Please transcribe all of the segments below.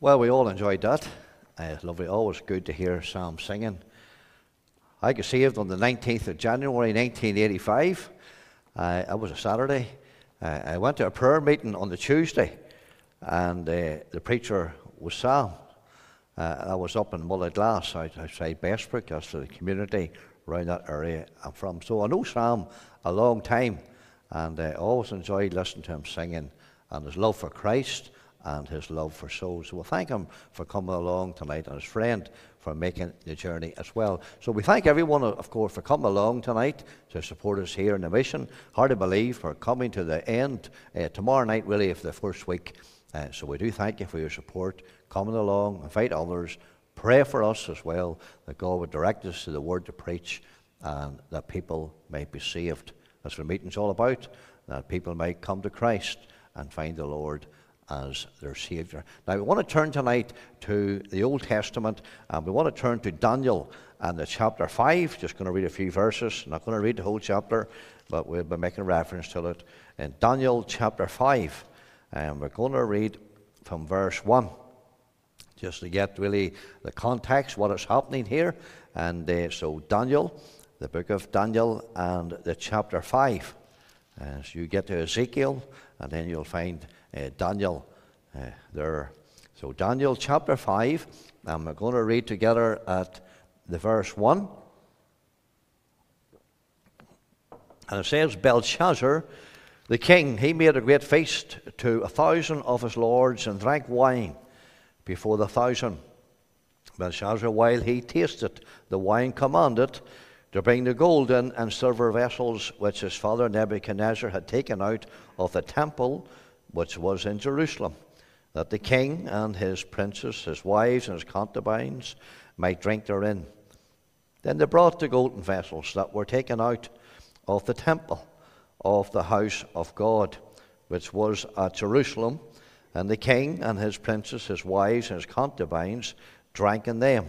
Well, we all enjoyed that. Uh, lovely. Always good to hear Sam singing. I got saved on the 19th of January 1985. Uh, it was a Saturday. Uh, I went to a prayer meeting on the Tuesday, and uh, the preacher was Sam. Uh, I was up in Mullaglass outside Bessbrook. That's the community around that area I'm from. So I know Sam a long time, and I always enjoyed listening to him singing and his love for Christ and his love for souls. So we'll thank him for coming along tonight and his friend for making the journey as well. So we thank everyone, of course, for coming along tonight to support us here in the mission. Hard to believe for coming to the end uh, tomorrow night, really, of the first week. Uh, so we do thank you for your support, coming along, invite others, pray for us as well, that God would direct us to the word to preach and that people may be saved. That's what the meeting's all about, that people might come to Christ and find the Lord as their Savior. Now, we want to turn tonight to the Old Testament, and we want to turn to Daniel and the chapter 5. Just going to read a few verses. not going to read the whole chapter, but we'll be making reference to it. In Daniel chapter 5, and we're going to read from verse 1, just to get really the context, what is happening here. And uh, so, Daniel, the book of Daniel, and the chapter 5. As you get to Ezekiel, and then you'll find uh, Daniel uh, there. So, Daniel chapter 5, and we're going to read together at the verse 1. And it says, Belshazzar, the king, he made a great feast to a thousand of his lords and drank wine before the thousand. Belshazzar, while he tasted the wine, commanded to bring the golden and silver vessels which his father Nebuchadnezzar had taken out of the temple which was in Jerusalem, that the king and his princes, his wives, and his concubines might drink therein. Then they brought the golden vessels that were taken out of the temple of the house of God, which was at Jerusalem, and the king and his princes, his wives, and his concubines drank in them.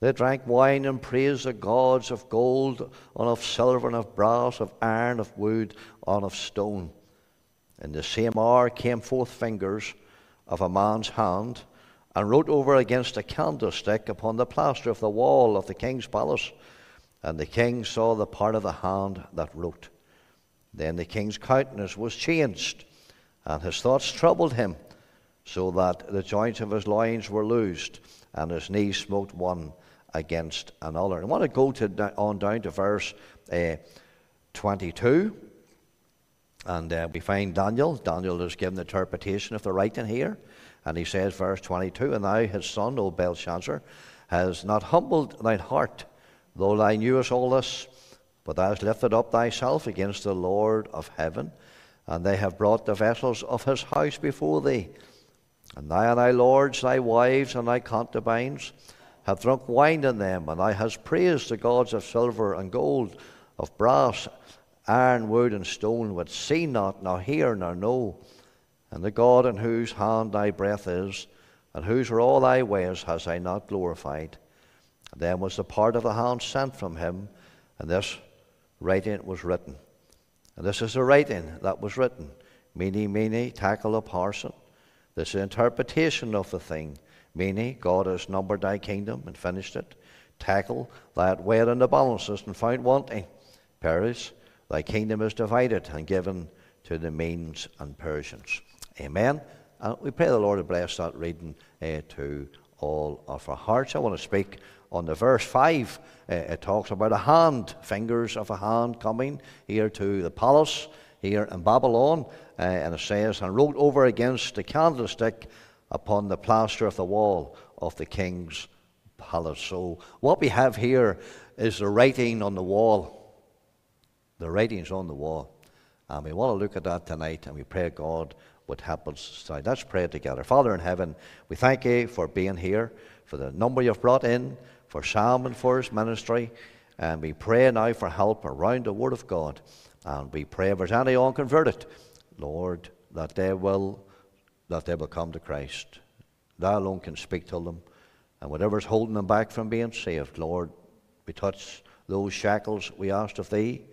They drank wine and praised the gods of gold, and of silver, and of brass, of iron, of wood, and of stone. In the same hour came forth fingers of a man's hand and wrote over against a candlestick upon the plaster of the wall of the king's palace. And the king saw the part of the hand that wrote. Then the king's countenance was changed, and his thoughts troubled him, so that the joints of his loins were loosed, and his knees smote one against another. I want to go to, on down to verse uh, 22. And uh, we find Daniel. Daniel is given the interpretation of the writing here. And he says, verse 22, And thou, his son, O Belshazzar, has not humbled thine heart, though thou knewest all this, but thou hast lifted up thyself against the Lord of heaven, and they have brought the vessels of his house before thee. And thou and thy lords, thy wives, and thy concubines have drunk wine in them, and thou hast praised the gods of silver and gold, of brass iron, wood, and stone, which see not, nor hear, nor know. And the God in whose hand thy breath is, and whose are all thy ways, has I not glorified. And then was the part of the hand sent from him, and this writing was written. And this is the writing that was written. Mene, tekel upharsin. This is interpretation of the thing. Mene, God has numbered thy kingdom and finished it. Tekel that weighed in the balances and found wanting. Peres, Thy kingdom is divided and given to the Medes and Persians. Amen. And we pray the Lord to bless that reading uh, to all of our hearts. I want to speak on the verse 5. Uh, it talks about a hand, fingers of a hand coming here to the palace here in Babylon. Uh, and it says, and wrote over against the candlestick upon the plaster of the wall of the king's palace. So what we have here is the writing on the wall. The writing's on the wall. And we want to look at that tonight and we pray God would help us tonight. Let's pray together. Father in heaven, we thank you for being here, for the number you've brought in, for Sam and for his ministry. And we pray now for help around the Word of God. And we pray if there's any unconverted, Lord, that they will that they will come to Christ. Thou alone can speak to them. And whatever's holding them back from being saved, Lord, we touch those shackles we asked of thee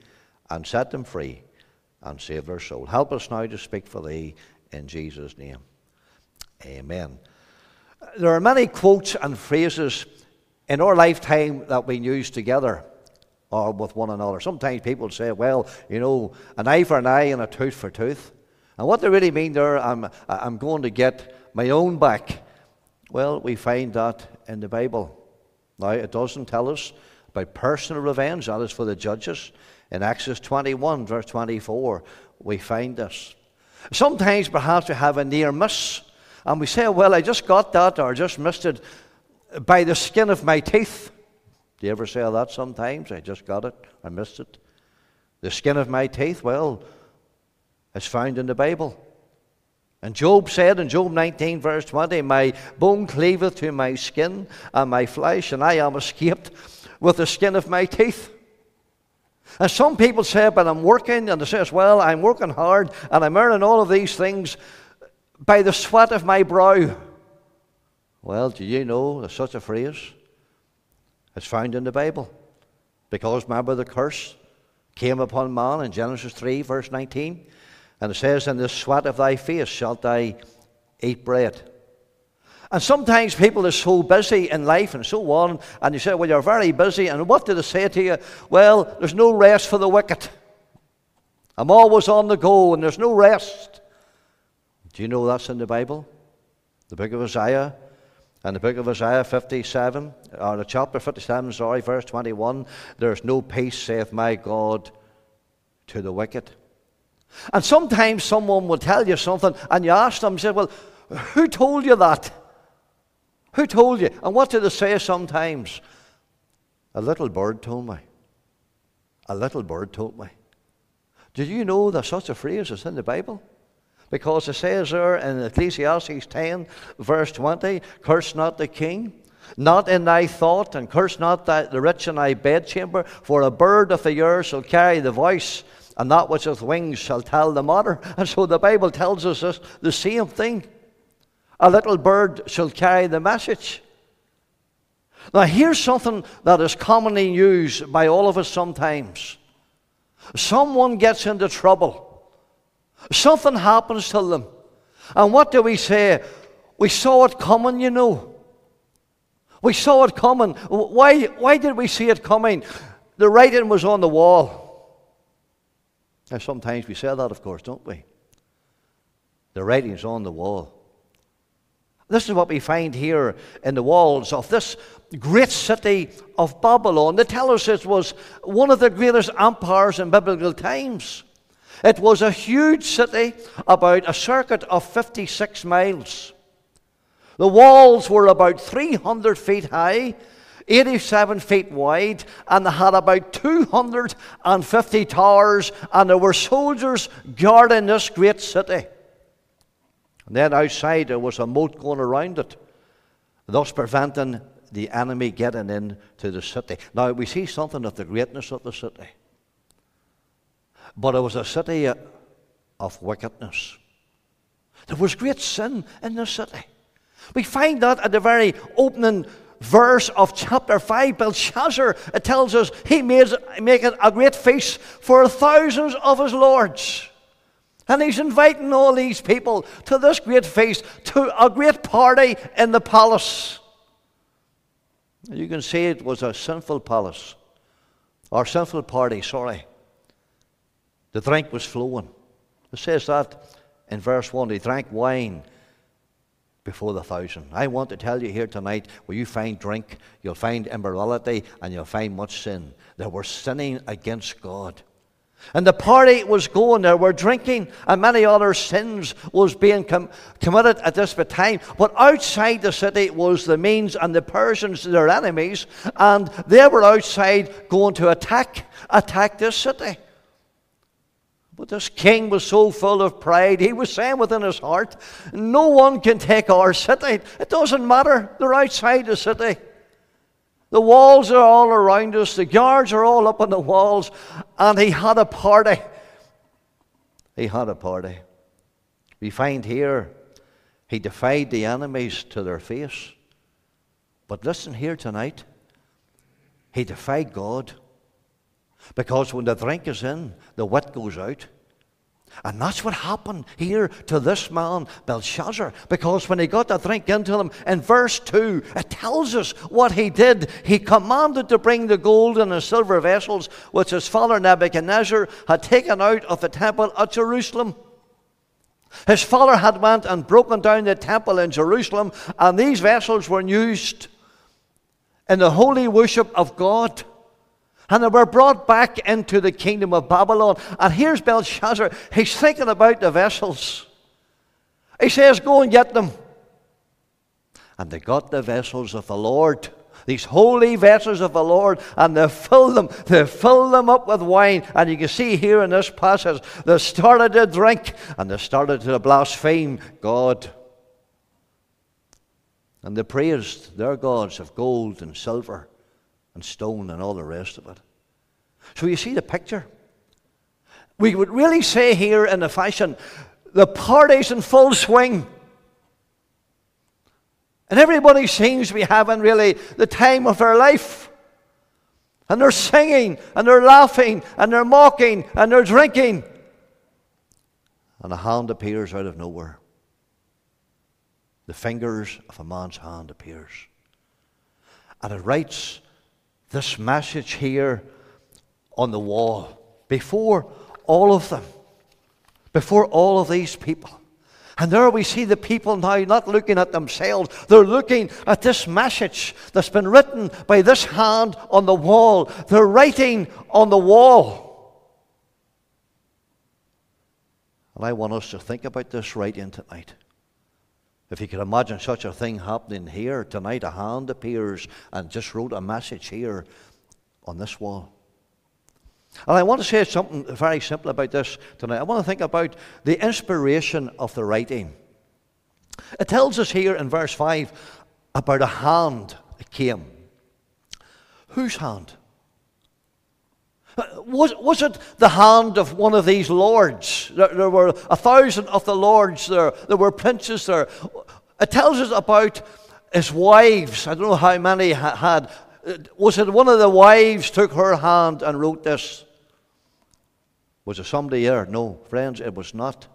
and set them free and save their soul. Help us now to speak for thee in Jesus' name. Amen. There are many quotes and phrases in our lifetime that we use together or with one another. Sometimes people say, well, you know, an eye for an eye and a tooth for tooth. And what they really mean there, I'm, I'm going to get my own back. Well, we find that in the Bible. Now, it doesn't tell us about personal revenge, that is for the judges. In Exodus 21, verse 24, we find this. Sometimes perhaps we have a near miss, and we say, Well, I just got that or just missed it by the skin of my teeth. Do you ever say that sometimes? I just got it, I missed it. The skin of my teeth, well, it's found in the Bible. And Job said in Job 19, verse 20, My bone cleaveth to my skin and my flesh, and I am escaped with the skin of my teeth. And some people say, But I'm working, and they say, Well, I'm working hard, and I'm earning all of these things by the sweat of my brow. Well, do you know there's such a phrase? It's found in the Bible. Because remember the curse came upon man in Genesis 3, verse 19? And it says, In the sweat of thy face shalt thou eat bread. And sometimes people are so busy in life and so on, and you say, Well, you're very busy. And what do they say to you? Well, there's no rest for the wicked. I'm always on the go, and there's no rest. Do you know that's in the Bible? The book of Isaiah. And the book of Isaiah 57, or the chapter 57, sorry, verse 21, there's no peace, saith my God, to the wicked. And sometimes someone will tell you something, and you ask them, you say, Well, who told you that? Who told you? And what do they say sometimes? A little bird told me. A little bird told me. Did you know there's such a phrase as in the Bible? Because it says there in Ecclesiastes 10, verse 20, Curse not the king, not in thy thought, and curse not the rich in thy bedchamber, for a bird of the air shall carry the voice and that which hath wings shall tell the matter. And so the Bible tells us this, the same thing. A little bird shall carry the message. Now, here's something that is commonly used by all of us sometimes. Someone gets into trouble, something happens to them. And what do we say? We saw it coming, you know. We saw it coming. Why, why did we see it coming? The writing was on the wall. Now, sometimes we say that, of course, don't we? The writing's on the wall. This is what we find here in the walls of this great city of Babylon. They tell us it was one of the greatest empires in biblical times. It was a huge city, about a circuit of 56 miles. The walls were about 300 feet high 87 feet wide, and they had about 250 towers, and there were soldiers guarding this great city. And then outside there was a moat going around it, thus preventing the enemy getting into the city. Now we see something of the greatness of the city. But it was a city of wickedness. There was great sin in the city. We find that at the very opening verse of chapter 5, Belshazzar, it tells us he made making a great feast for thousands of his lords. And he's inviting all these people to this great feast, to a great party in the palace. You can see it was a sinful palace, or sinful party, sorry. The drink was flowing. It says that in verse 1. He drank wine before the thousand. I want to tell you here tonight where you find drink, you'll find immorality, and you'll find much sin. They were sinning against God. And the party was going, there were drinking, and many other sins was being com- committed at this time. But outside the city was the Medes and the Persians, their enemies, and they were outside going to attack, attack this city. But this king was so full of pride, he was saying within his heart, No one can take our city. It doesn't matter. They're outside the city. The walls are all around us, the guards are all up on the walls, and he had a party. He had a party. We find here he defied the enemies to their face. But listen here tonight. He defied God. Because when the drink is in, the wit goes out. And that's what happened here to this man, Belshazzar, because when he got the drink into them, in verse 2, it tells us what he did. He commanded to bring the gold and the silver vessels which his father Nebuchadnezzar had taken out of the temple at Jerusalem. His father had went and broken down the temple in Jerusalem, and these vessels were used in the holy worship of God. And they were brought back into the kingdom of Babylon. And here's Belshazzar. He's thinking about the vessels. He says, Go and get them. And they got the vessels of the Lord, these holy vessels of the Lord, and they filled them. They filled them up with wine. And you can see here in this passage, they started to drink and they started to blaspheme God. And they praised their gods of gold and silver and stone and all the rest of it. So you see the picture. We would really say here in the fashion, the party's in full swing. And everybody seems to be having really the time of their life. And they're singing, and they're laughing, and they're mocking, and they're drinking. And a hand appears out of nowhere. The fingers of a man's hand appears. And it writes this message here on the wall before all of them, before all of these people. And there we see the people now not looking at themselves, they're looking at this message that's been written by this hand on the wall. They're writing on the wall. And I want us to think about this right writing tonight. If you can imagine such a thing happening here tonight, a hand appears and just wrote a message here on this wall. And I want to say something very simple about this tonight. I want to think about the inspiration of the writing. It tells us here in verse 5 about a hand that came. Whose hand? Was, was it the hand of one of these lords? There, there, were a thousand of the lords there. There were princes there. It tells us about his wives. I don't know how many had. Was it one of the wives took her hand and wrote this? Was it somebody there? No, friends, it was not.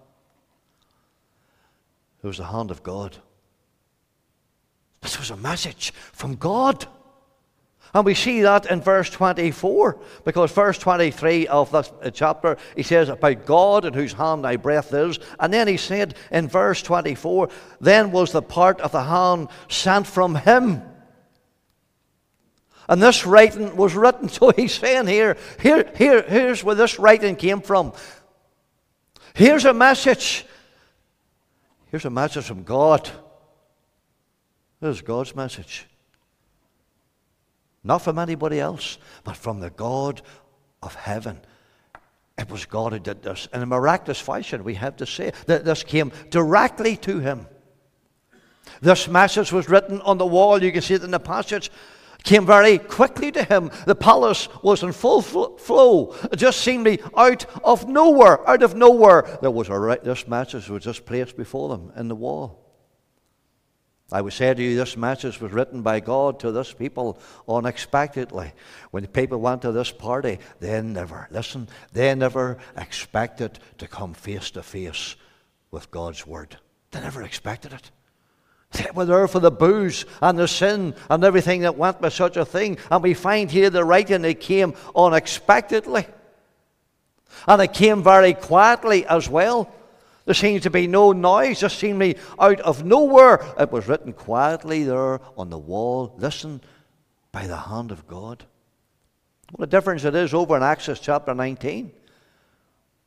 It was the hand of God. This was a message from God. And we see that in verse 24, because verse 23 of that uh, chapter, he says about God in whose hand thy breath is. And then he said in verse 24, then was the part of the hand sent from him. And this writing was written, so he's saying here, here, here here's where this writing came from. Here's a message. Here's a message from God. This is God's message. Not from anybody else, but from the God of heaven. It was God who did this. In a miraculous fashion, we have to say that this came directly to him. This message was written on the wall. You can see it in the passage. Came very quickly to him. The palace was in full flow. It just be out of nowhere. Out of nowhere, there was a this message was just placed before them in the wall. I would say to you, this message was written by God to this people unexpectedly. When the people went to this party, they never, listen, they never expected to come face to face with God's word. They never expected it. They were there for the booze and the sin and everything that went with such a thing. And we find here the writing, it came unexpectedly. And it came very quietly as well. There seems to be no noise, just seemingly out of nowhere. It was written quietly there on the wall. Listen, by the hand of God. What a difference it is over in Exodus chapter 19.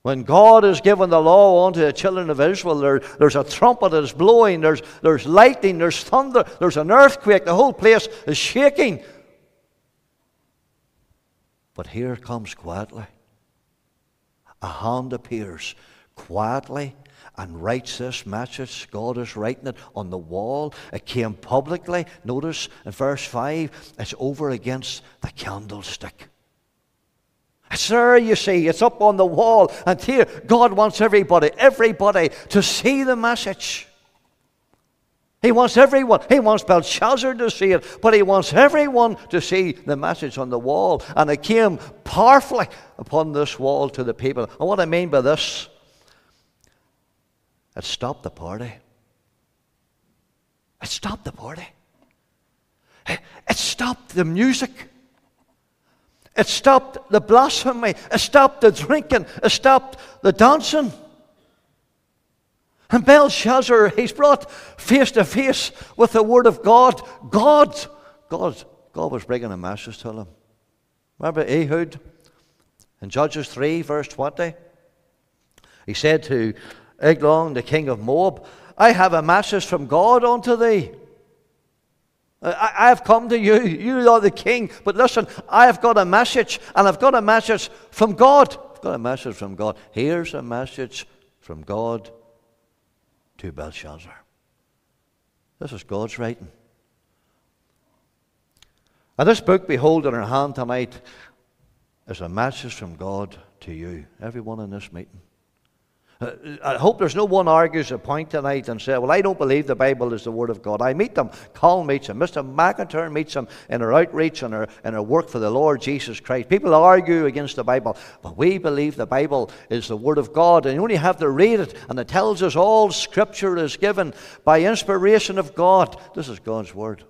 When God has given the law unto the children of Israel, there, there's a trumpet that is blowing, there's, there's lightning, there's thunder, there's an earthquake, the whole place is shaking. But here comes quietly. A hand appears quietly and writes this message. God is writing it on the wall. It came publicly. Notice in verse 5, it's over against the candlestick. Sir, you see. It's up on the wall. And here, God wants everybody, everybody to see the message. He wants everyone. He wants Belshazzar to see it, but he wants everyone to see the message on the wall. And it came powerfully upon this wall to the people. And what I mean by this, it stopped the party. It stopped the party. It stopped the music. It stopped the blasphemy. It stopped the drinking. It stopped the dancing. And Belshazzar, he's brought face to face with the Word of God. God, God, God was bringing a message to him. Remember Ehud in Judges 3, verse 20? He said to Eglon, the king of Moab, I have a message from God unto thee. I, have come to you. You are the king. But listen, I have got a message, and I've got a message from God. I've got a message from God. Here's a message from God to Belshazzar. This is God's writing. And this book, behold, in our hand tonight, is a message from God to you, everyone in this meeting. Uh, I hope there's no one argues a point tonight and say, Well, I don't believe the Bible is the Word of God. I meet them. Colin meets them. Mr. McIntyre meets them in our outreach and our, in our work for the Lord Jesus Christ. People argue against the Bible, but we believe the Bible is the Word of God, and you only have to read it, and it tells us all Scripture is given by inspiration of God. This is God's Word.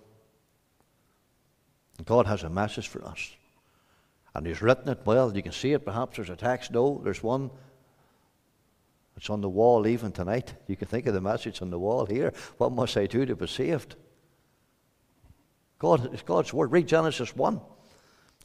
God has a message for us. And He's written it well. You can see it. Perhaps there's a text. No, there's one. It's on the wall even tonight. You can think of the message on the wall here. What must I do to be saved? God, it's God's word. Read Genesis 1.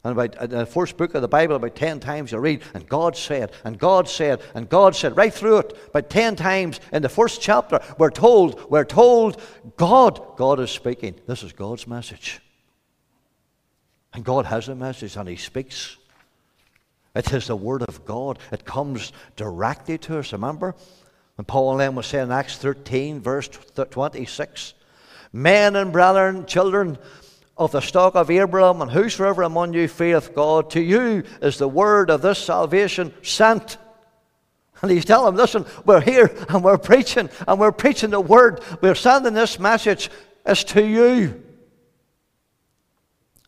And about uh, the first book of the Bible, about 10 times you read, and God said, and God said, and God said, right through it, about 10 times in the first chapter, we're told, we're told, God, God is speaking. This is God's message. And God has a message, and He speaks. It is the Word of God. It comes directly to us. Remember? When Paul then was saying in Acts 13, verse 26, Men and brethren, children of the stock of Abraham, and whosoever among you feareth God, to you is the word of this salvation sent. And he's telling them, listen, we're here and we're preaching, and we're preaching the word. We're sending this message as to you.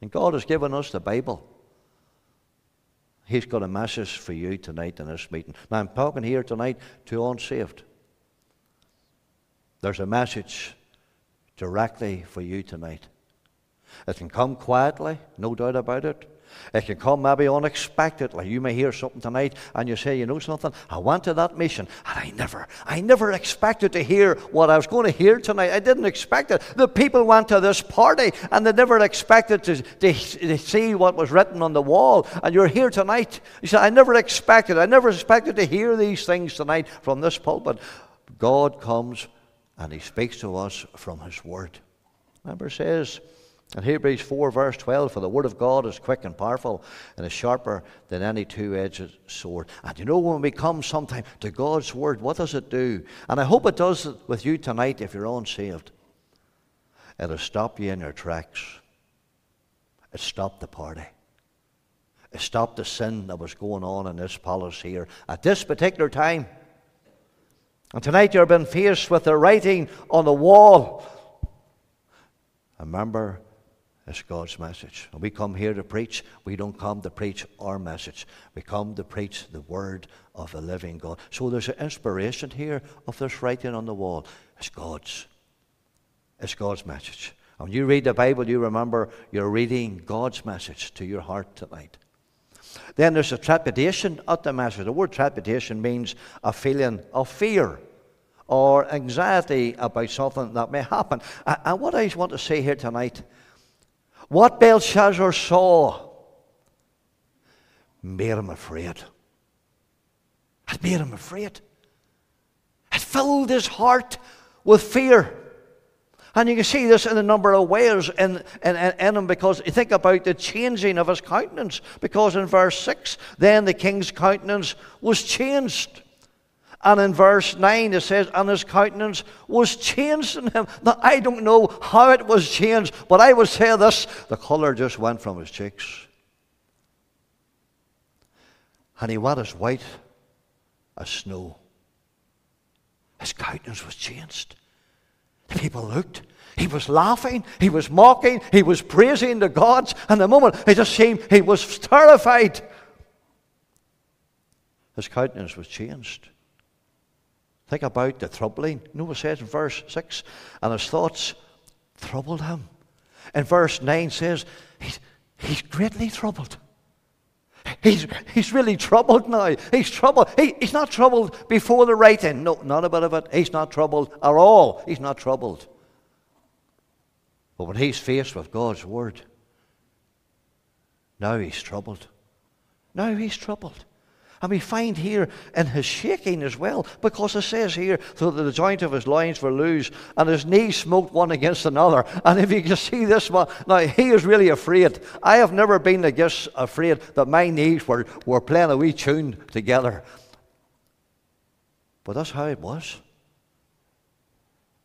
And God has given us the Bible. He's got a message for you tonight in this meeting. Now, I'm talking here tonight to unsaved. There's a message directly for you tonight. It can come quietly, no doubt about it. It can come maybe unexpectedly. You may hear something tonight and you say, you know something? I went to that mission and I never, I never expected to hear what I was going to hear tonight. I didn't expect it. The people went to this party and they never expected to, to, to see what was written on the wall. And you're here tonight. You say, I never expected, I never expected to hear these things tonight from this pulpit. God comes and He speaks to us from His Word. Remember, says, in Hebrews 4, verse 12, for the word of God is quick and powerful and is sharper than any two edged sword. And you know, when we come sometime to God's word, what does it do? And I hope it does it with you tonight if you're unsaved. It'll stop you in your tracks. It stopped the party. It stopped the sin that was going on in this palace here at this particular time. And tonight you've been faced with the writing on the wall. Remember, it's God's message. And we come here to preach. We don't come to preach our message. We come to preach the word of the living God. So there's an inspiration here of this writing on the wall. It's God's. It's God's message. And when you read the Bible, you remember you're reading God's message to your heart tonight. Then there's a trepidation at the message. The word trepidation means a feeling of fear or anxiety about something that may happen. And what I want to say here tonight what Belshazzar saw made him afraid. It made him afraid. It filled his heart with fear. And you can see this in a number of ways in, in, in, him because you think about the changing of his countenance. Because in verse 6, then the king's countenance was changed. And in verse 9 it says, And his countenance was changed in him. Now, I don't know how it was changed, but I would say this the colour just went from his cheeks. And he went as white as snow. His countenance was changed. The people looked. He was laughing, he was mocking, he was praising the gods, and the moment it just seemed he was terrified. His countenance was changed. Think about the troubling. You know what it says in verse 6? And his thoughts troubled him. And verse 9 says, he's, he's greatly troubled. He's, he's really troubled now. He's troubled. He, he's not troubled before the writing. No, not a bit of it. He's not troubled at all. He's not troubled. But when he's faced with God's word, now he's troubled. Now he's troubled. And we find here in his shaking as well, because it says here, that the joint of his loins were loose, and his knees smote one against another. And if you can see this one, now he is really afraid. I have never been against afraid that my knees were, were playing a wee tune together. But that's how it was.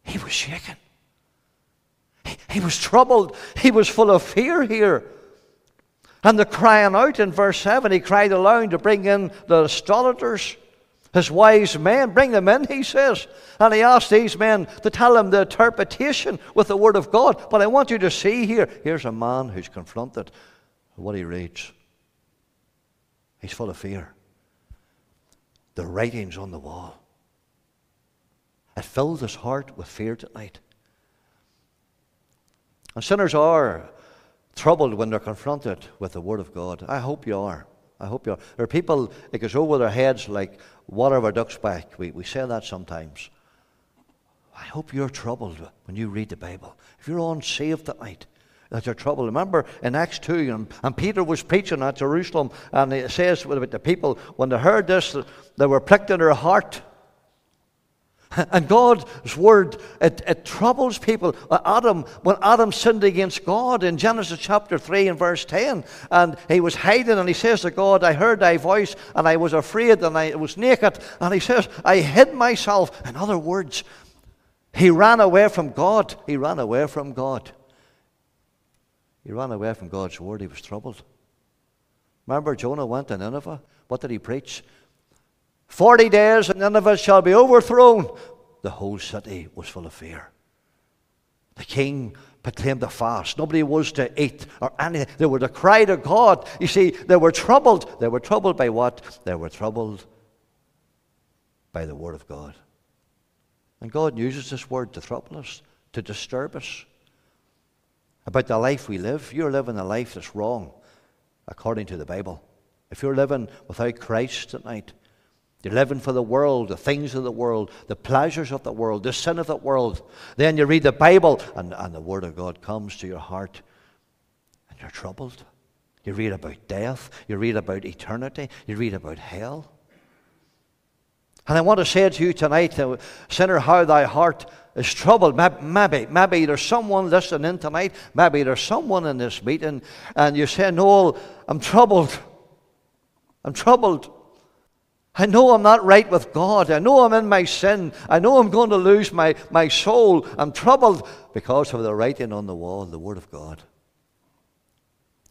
He was shaken. He, he was troubled. He was full of fear here. And the crying out in verse 7, he cried aloud to bring in the astrologers, his wise men, bring them in, he says. And he asked these men to tell him the interpretation with the word of God. But I want you to see here here's a man who's confronted what he reads. He's full of fear. The writings on the wall. It filled his heart with fear tonight. And sinners are troubled when they're confronted with the Word of God. I hope you are. I hope you are. There are people, it goes over their heads like water over duck's back. We, we say that sometimes. I hope you're troubled when you read the Bible. If you're unsaved tonight, that you're troubled. Remember in Acts 2, and, and Peter was preaching at Jerusalem, and it says about the people, when they heard this, they were pricked in their heart. And God's word, it, it troubles people. Uh, Adam, when Adam sinned against God in Genesis chapter 3 and verse 10, and he was hiding, and he says to God, I heard thy voice, and I was afraid, and I was naked. And he says, I hid myself. In other words, he ran away from God. He ran away from God. He ran away from God's word. He was troubled. Remember, Jonah went to Nineveh. What did he preach? Forty days and Nineveh shall be overthrown. The whole city was full of fear. The king proclaimed a fast. Nobody was to eat or anything. They were to cry to God. You see, they were troubled. They were troubled by what? They were troubled by the Word of God. And God uses this Word to trouble us, to disturb us. About the life we live. You're living a life that's wrong, according to the Bible. If you're living without Christ tonight, you're living for the world, the things of the world, the pleasures of the world, the sin of the world. Then you read the Bible, and, and the Word of God comes to your heart, and you're troubled. You read about death, you read about eternity, you read about hell. And I want to say to you tonight, uh, sinner, how thy heart is troubled. Maybe, maybe there's someone listening tonight, maybe there's someone in this meeting, and you say, Noel, I'm troubled. I'm troubled. I know I'm not right with God. I know I'm in my sin. I know I'm going to lose my, my soul. I'm troubled because of the writing on the wall, the Word of God.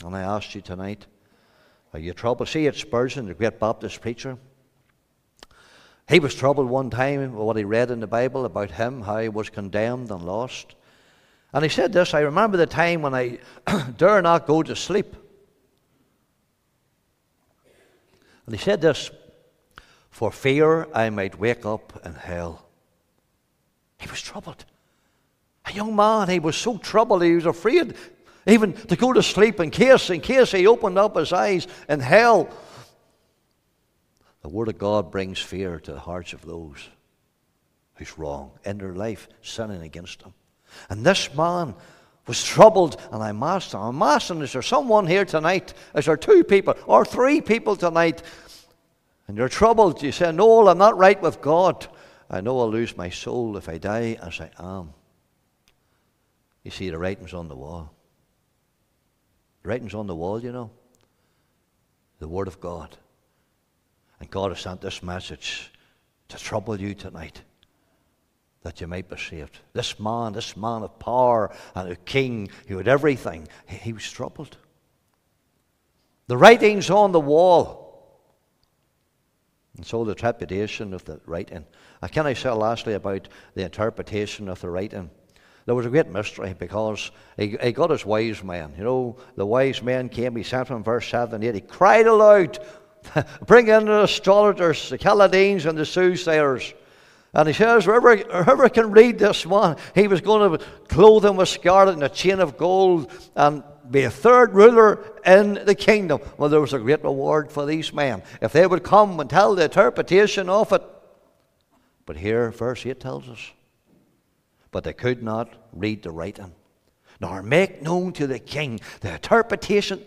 And I asked you tonight, are you troubled? See, it's Spurgeon, the great Baptist preacher. He was troubled one time with what he read in the Bible about him, how he was condemned and lost. And he said this I remember the time when I dare not go to sleep. And he said this for fear I might wake up in hell. He was troubled. A young man, he was so troubled, he was afraid even to go to sleep in case, in case he opened up his eyes in hell. The Word of God brings fear to the hearts of those who's wrong in their life, sinning against Him. And this man was troubled, and I'm asking, I'm asking, is there someone here tonight? Is there two people or three people tonight and you're troubled. You say, No, I'm not right with God. I know I'll lose my soul if I die as I am. You see, the writing's on the wall. The writing's on the wall, you know. The Word of God. And God has sent this message to trouble you tonight that you might be saved. This man, this man of power and a king who had everything, he was troubled. The writing's on the wall. And so the trepidation of the writing. Uh, can I say lastly about the interpretation of the writing? There was a great mystery because he, he got his wise men. You know, the wise men came, he sent them verse 7 and 8. He cried aloud, Bring in the astrologers, the Chaldeans, and the soothsayers. And he says, whoever, whoever can read this one, he was going to clothe him with scarlet and a chain of gold and be a third ruler in the kingdom. Well, there was a great reward for these men if they would come and tell the interpretation of it. But here, verse 8 tells us, but they could not read the writing, nor make known to the king the interpretation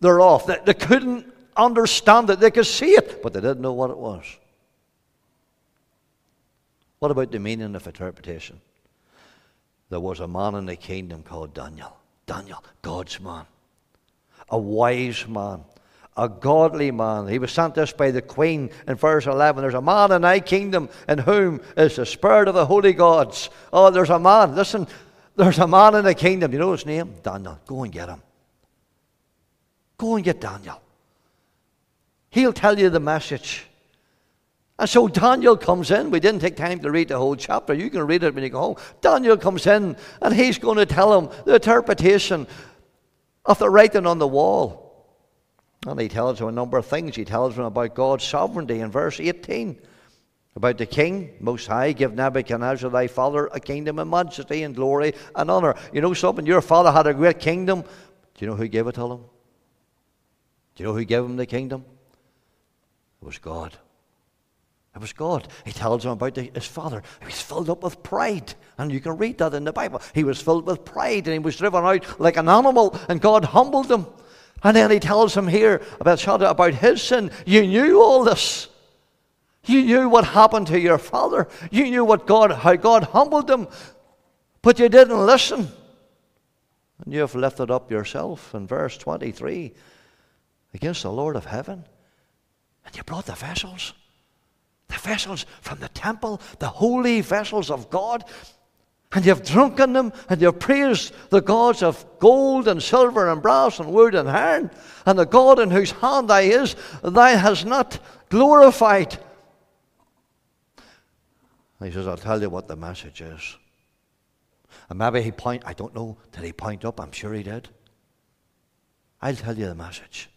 thereof. They, they couldn't understand it, they could see it, but they didn't know what it was. What about the meaning of interpretation? There was a man in the kingdom called Daniel. Daniel, God's man. A wise man. A godly man. He was sent this by the queen in verse 11. There's a man in thy kingdom in whom is the spirit of the holy gods. Oh, there's a man. Listen, there's a man in the kingdom. You know his name? Daniel. Go and get him. Go and get Daniel. He'll tell you the message. And so Daniel comes in. We didn't take time to read the whole chapter. You can read it when you go home. Daniel comes in and he's going to tell him the interpretation of the writing on the wall. And he tells him a number of things. He tells him about God's sovereignty in verse 18. About the king, most high, give Nebuchadnezzar thy father a kingdom and majesty and glory and honor. You know something? Your father had a great kingdom. Do you know who gave it to him? Do you know who gave him the kingdom? It was God. It was God. He tells him about his father. He was filled up with pride. And you can read that in the Bible. He was filled with pride and he was driven out like an animal, and God humbled him. And then he tells him here about Shadrach, about his sin. You knew all this. You knew what happened to your father. You knew what God, how God humbled him, but you didn't listen. And you have lifted up yourself in verse 23 against the Lord of heaven. And you brought the vessels the vessels from the temple, the holy vessels of God. And you've drunken them, and you've praised the gods of gold and silver and brass and wood and iron, and the God in whose hand thy is, thou has not glorified. And he says, I'll tell you what the message is. And maybe he point, I don't know, did he point up? I'm sure he did. I'll tell you the message.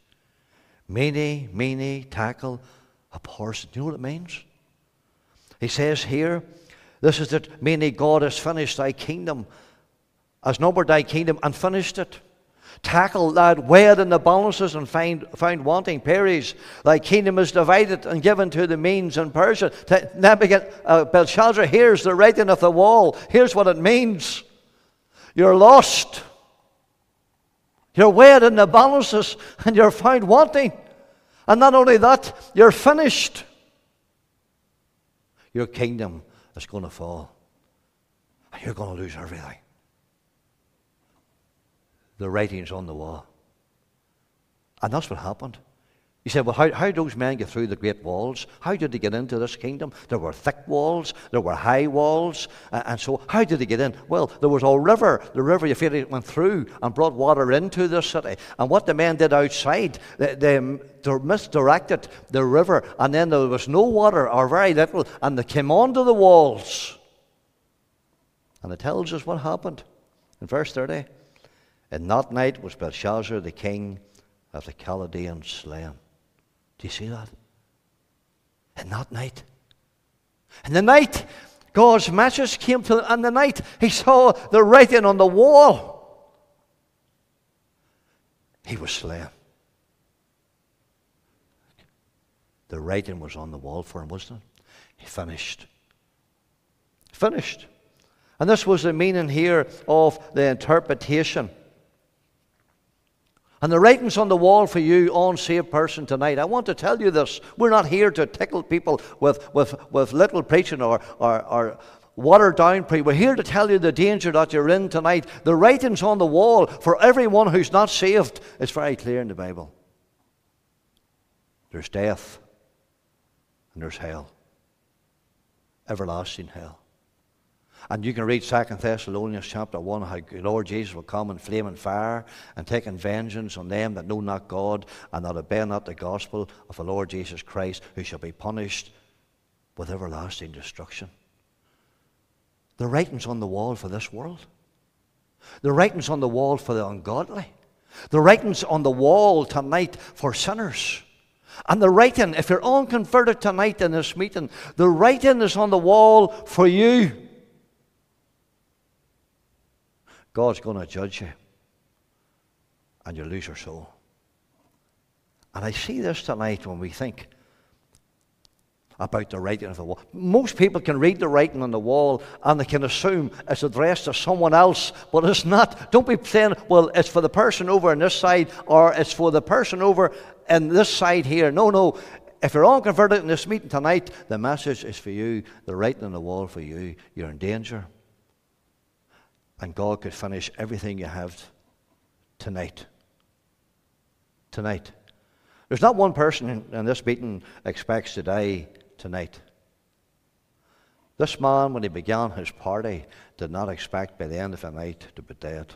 Mene, mene, tekel, upharsin. Do you know what it means? He says here, this is that meaning God has finished thy kingdom, has numbered thy kingdom and finished it. Tekel that weighed in the balances and find, found wanting Peres. Thy kingdom is divided and given to the Medes and Persia. Nebuchadnezzar, uh, Belshazzar here's the writing of the wall. Here's what it means. You're lost. You're weighed in the balances and you're found wanting. And not only that, you're finished. Your kingdom is going to fall. And you're going to lose everything. The writing's on the wall. And that's what happened. You said, well, how, how did those men get through the great walls? How did they get into this kingdom? There were thick walls, there were high walls, and, and so how did they get in? Well, there was a river. The river, you feel it went through and brought water into the city. And what the men did outside, they, they, they misdirected the river, and then there was no water or very little, and they came onto the walls. And it tells us what happened in verse 30. In that night was Belshazzar the king of the Chaldeans slain. Do you see that? In that night. In the night, God's message came to him. And the night, he saw the writing on the wall. He was slain. The writing was on the wall for him, wasn't it? He finished. Finished. And this was the meaning here of the interpretation. And the writing's on the wall for you, unsaved person, tonight. I want to tell you this. We're not here to tickle people with, with, with little preaching or, or, or watered down preaching. We're here to tell you the danger that you're in tonight. The writing's on the wall for everyone who's not saved. It's very clear in the Bible. There's death and there's hell. Everlasting hell. And you can read Second Thessalonians chapter 1 how Lord Jesus will come in flaming fire and taking vengeance on them that know not God and that obey not the gospel of the Lord Jesus Christ, who shall be punished with everlasting destruction. The writing's on the wall for this world. The writing's on the wall for the ungodly. The writing's on the wall tonight for sinners. And the writing, if you're unconverted tonight in this meeting, the writing is on the wall for you. God's going to judge you, and you lose your soul. And I see this tonight when we think about the writing of the wall. Most people can read the writing on the wall and they can assume it's addressed to someone else, but it's not. Don't be saying, well, it's for the person over on this side or it's for the person over in this side here. No, no. If you're all converted in this meeting tonight, the message is for you, the writing on the wall for you. You're in danger. And God could finish everything you have tonight. Tonight. There's not one person in, this meeting expects to die tonight. This man, when he began his party, did not expect by the end of the night to be dead.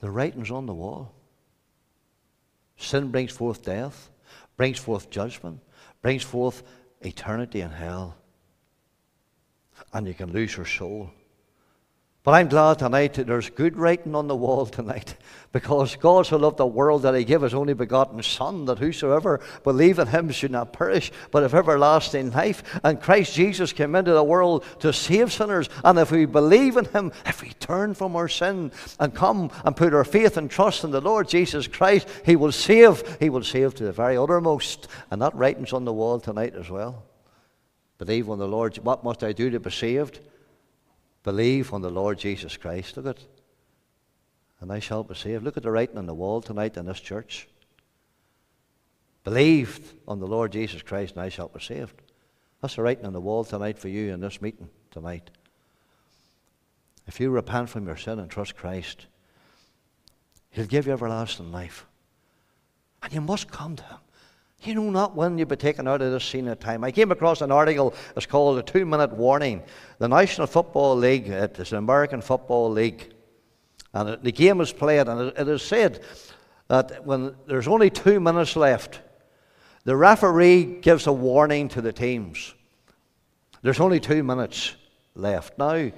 The writing's on the wall. Sin brings forth death, brings forth judgment, brings forth eternity in hell. And you can lose your soul. But I'm glad tonight that there's good writing on the wall tonight because God so loved the world that he gave his only begotten Son that whosoever believe in him should not perish but have everlasting life. And Christ Jesus came into the world to save sinners. And if we believe in him, if we turn from our sin and come and put our faith and trust in the Lord Jesus Christ, he will save. He will save to the very uttermost. And that writing's on the wall tonight as well. Believe on the Lord. What must I do to be saved? Believe on the Lord Jesus Christ. Look at and I shall be saved. Look at the writing on the wall tonight in this church. Believe on the Lord Jesus Christ, and I shall be saved. That's the writing on the wall tonight for you in this meeting tonight. If you repent from your sin and trust Christ, He'll give you everlasting life. And you must come to Him. You know not when you'll be taken out of this scene of time. I came across an article, it's called A Two Minute Warning. The National Football League, it's an American Football League, and the game is played, and it is said that when there's only two minutes left, the referee gives a warning to the teams. There's only two minutes left. Now,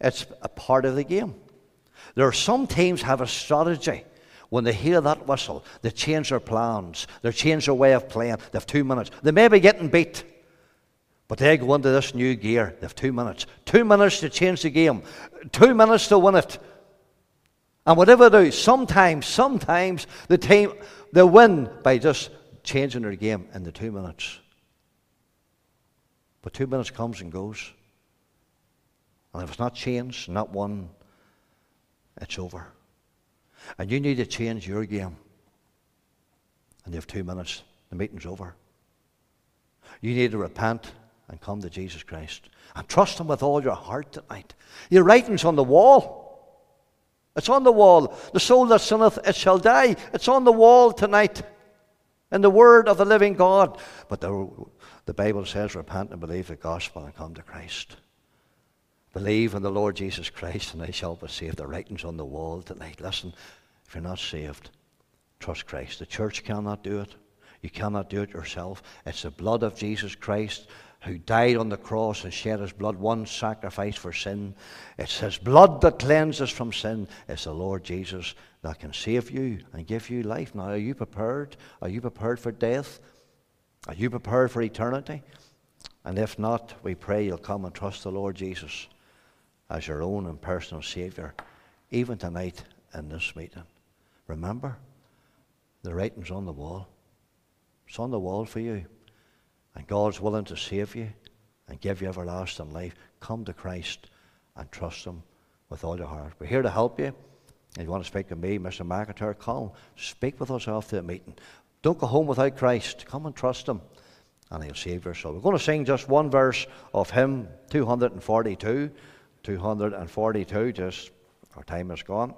it's a part of the game. There are some teams have a strategy when they hear that whistle, they change their plans, they change their way of playing. They have two minutes. They may be getting beat, but they go into this new gear. They have two minutes. Two minutes to change the game, two minutes to win it. And whatever they do, sometimes, sometimes the team they win by just changing their game in the two minutes. But two minutes comes and goes. And if it's not changed, not won, it's over. And you need to change your game. And you have two minutes. The meeting's over. You need to repent and come to Jesus Christ. And trust Him with all your heart tonight. Your writing's on the wall. It's on the wall. The soul that sinneth, it shall die. It's on the wall tonight. In the word of the living God. But the, the Bible says, repent and believe the gospel and come to Christ. Believe in the Lord Jesus Christ and I shall be saved. The writing's on the wall tonight. Listen, if you're not saved, trust Christ. The church cannot do it. You cannot do it yourself. It's the blood of Jesus Christ who died on the cross and shed his blood, one sacrifice for sin. It's his blood that cleanses from sin. It's the Lord Jesus that can save you and give you life. Now, are you prepared? Are you prepared for death? Are you prepared for eternity? And if not, we pray you'll come and trust the Lord Jesus as your own and personal Savior, even tonight in this meeting. Remember, the writing's on the wall. It's on the wall for you. And God's willing to save you and give you everlasting life. Come to Christ and trust Him with all your heart. We're here to help you. If you want to speak to me, Mr. McIntyre, call. Speak with us after the meeting. Don't go home without Christ. Come and trust Him, and He'll save your soul. We're going to sing just one verse of hymn 242. 242, just our time is gone.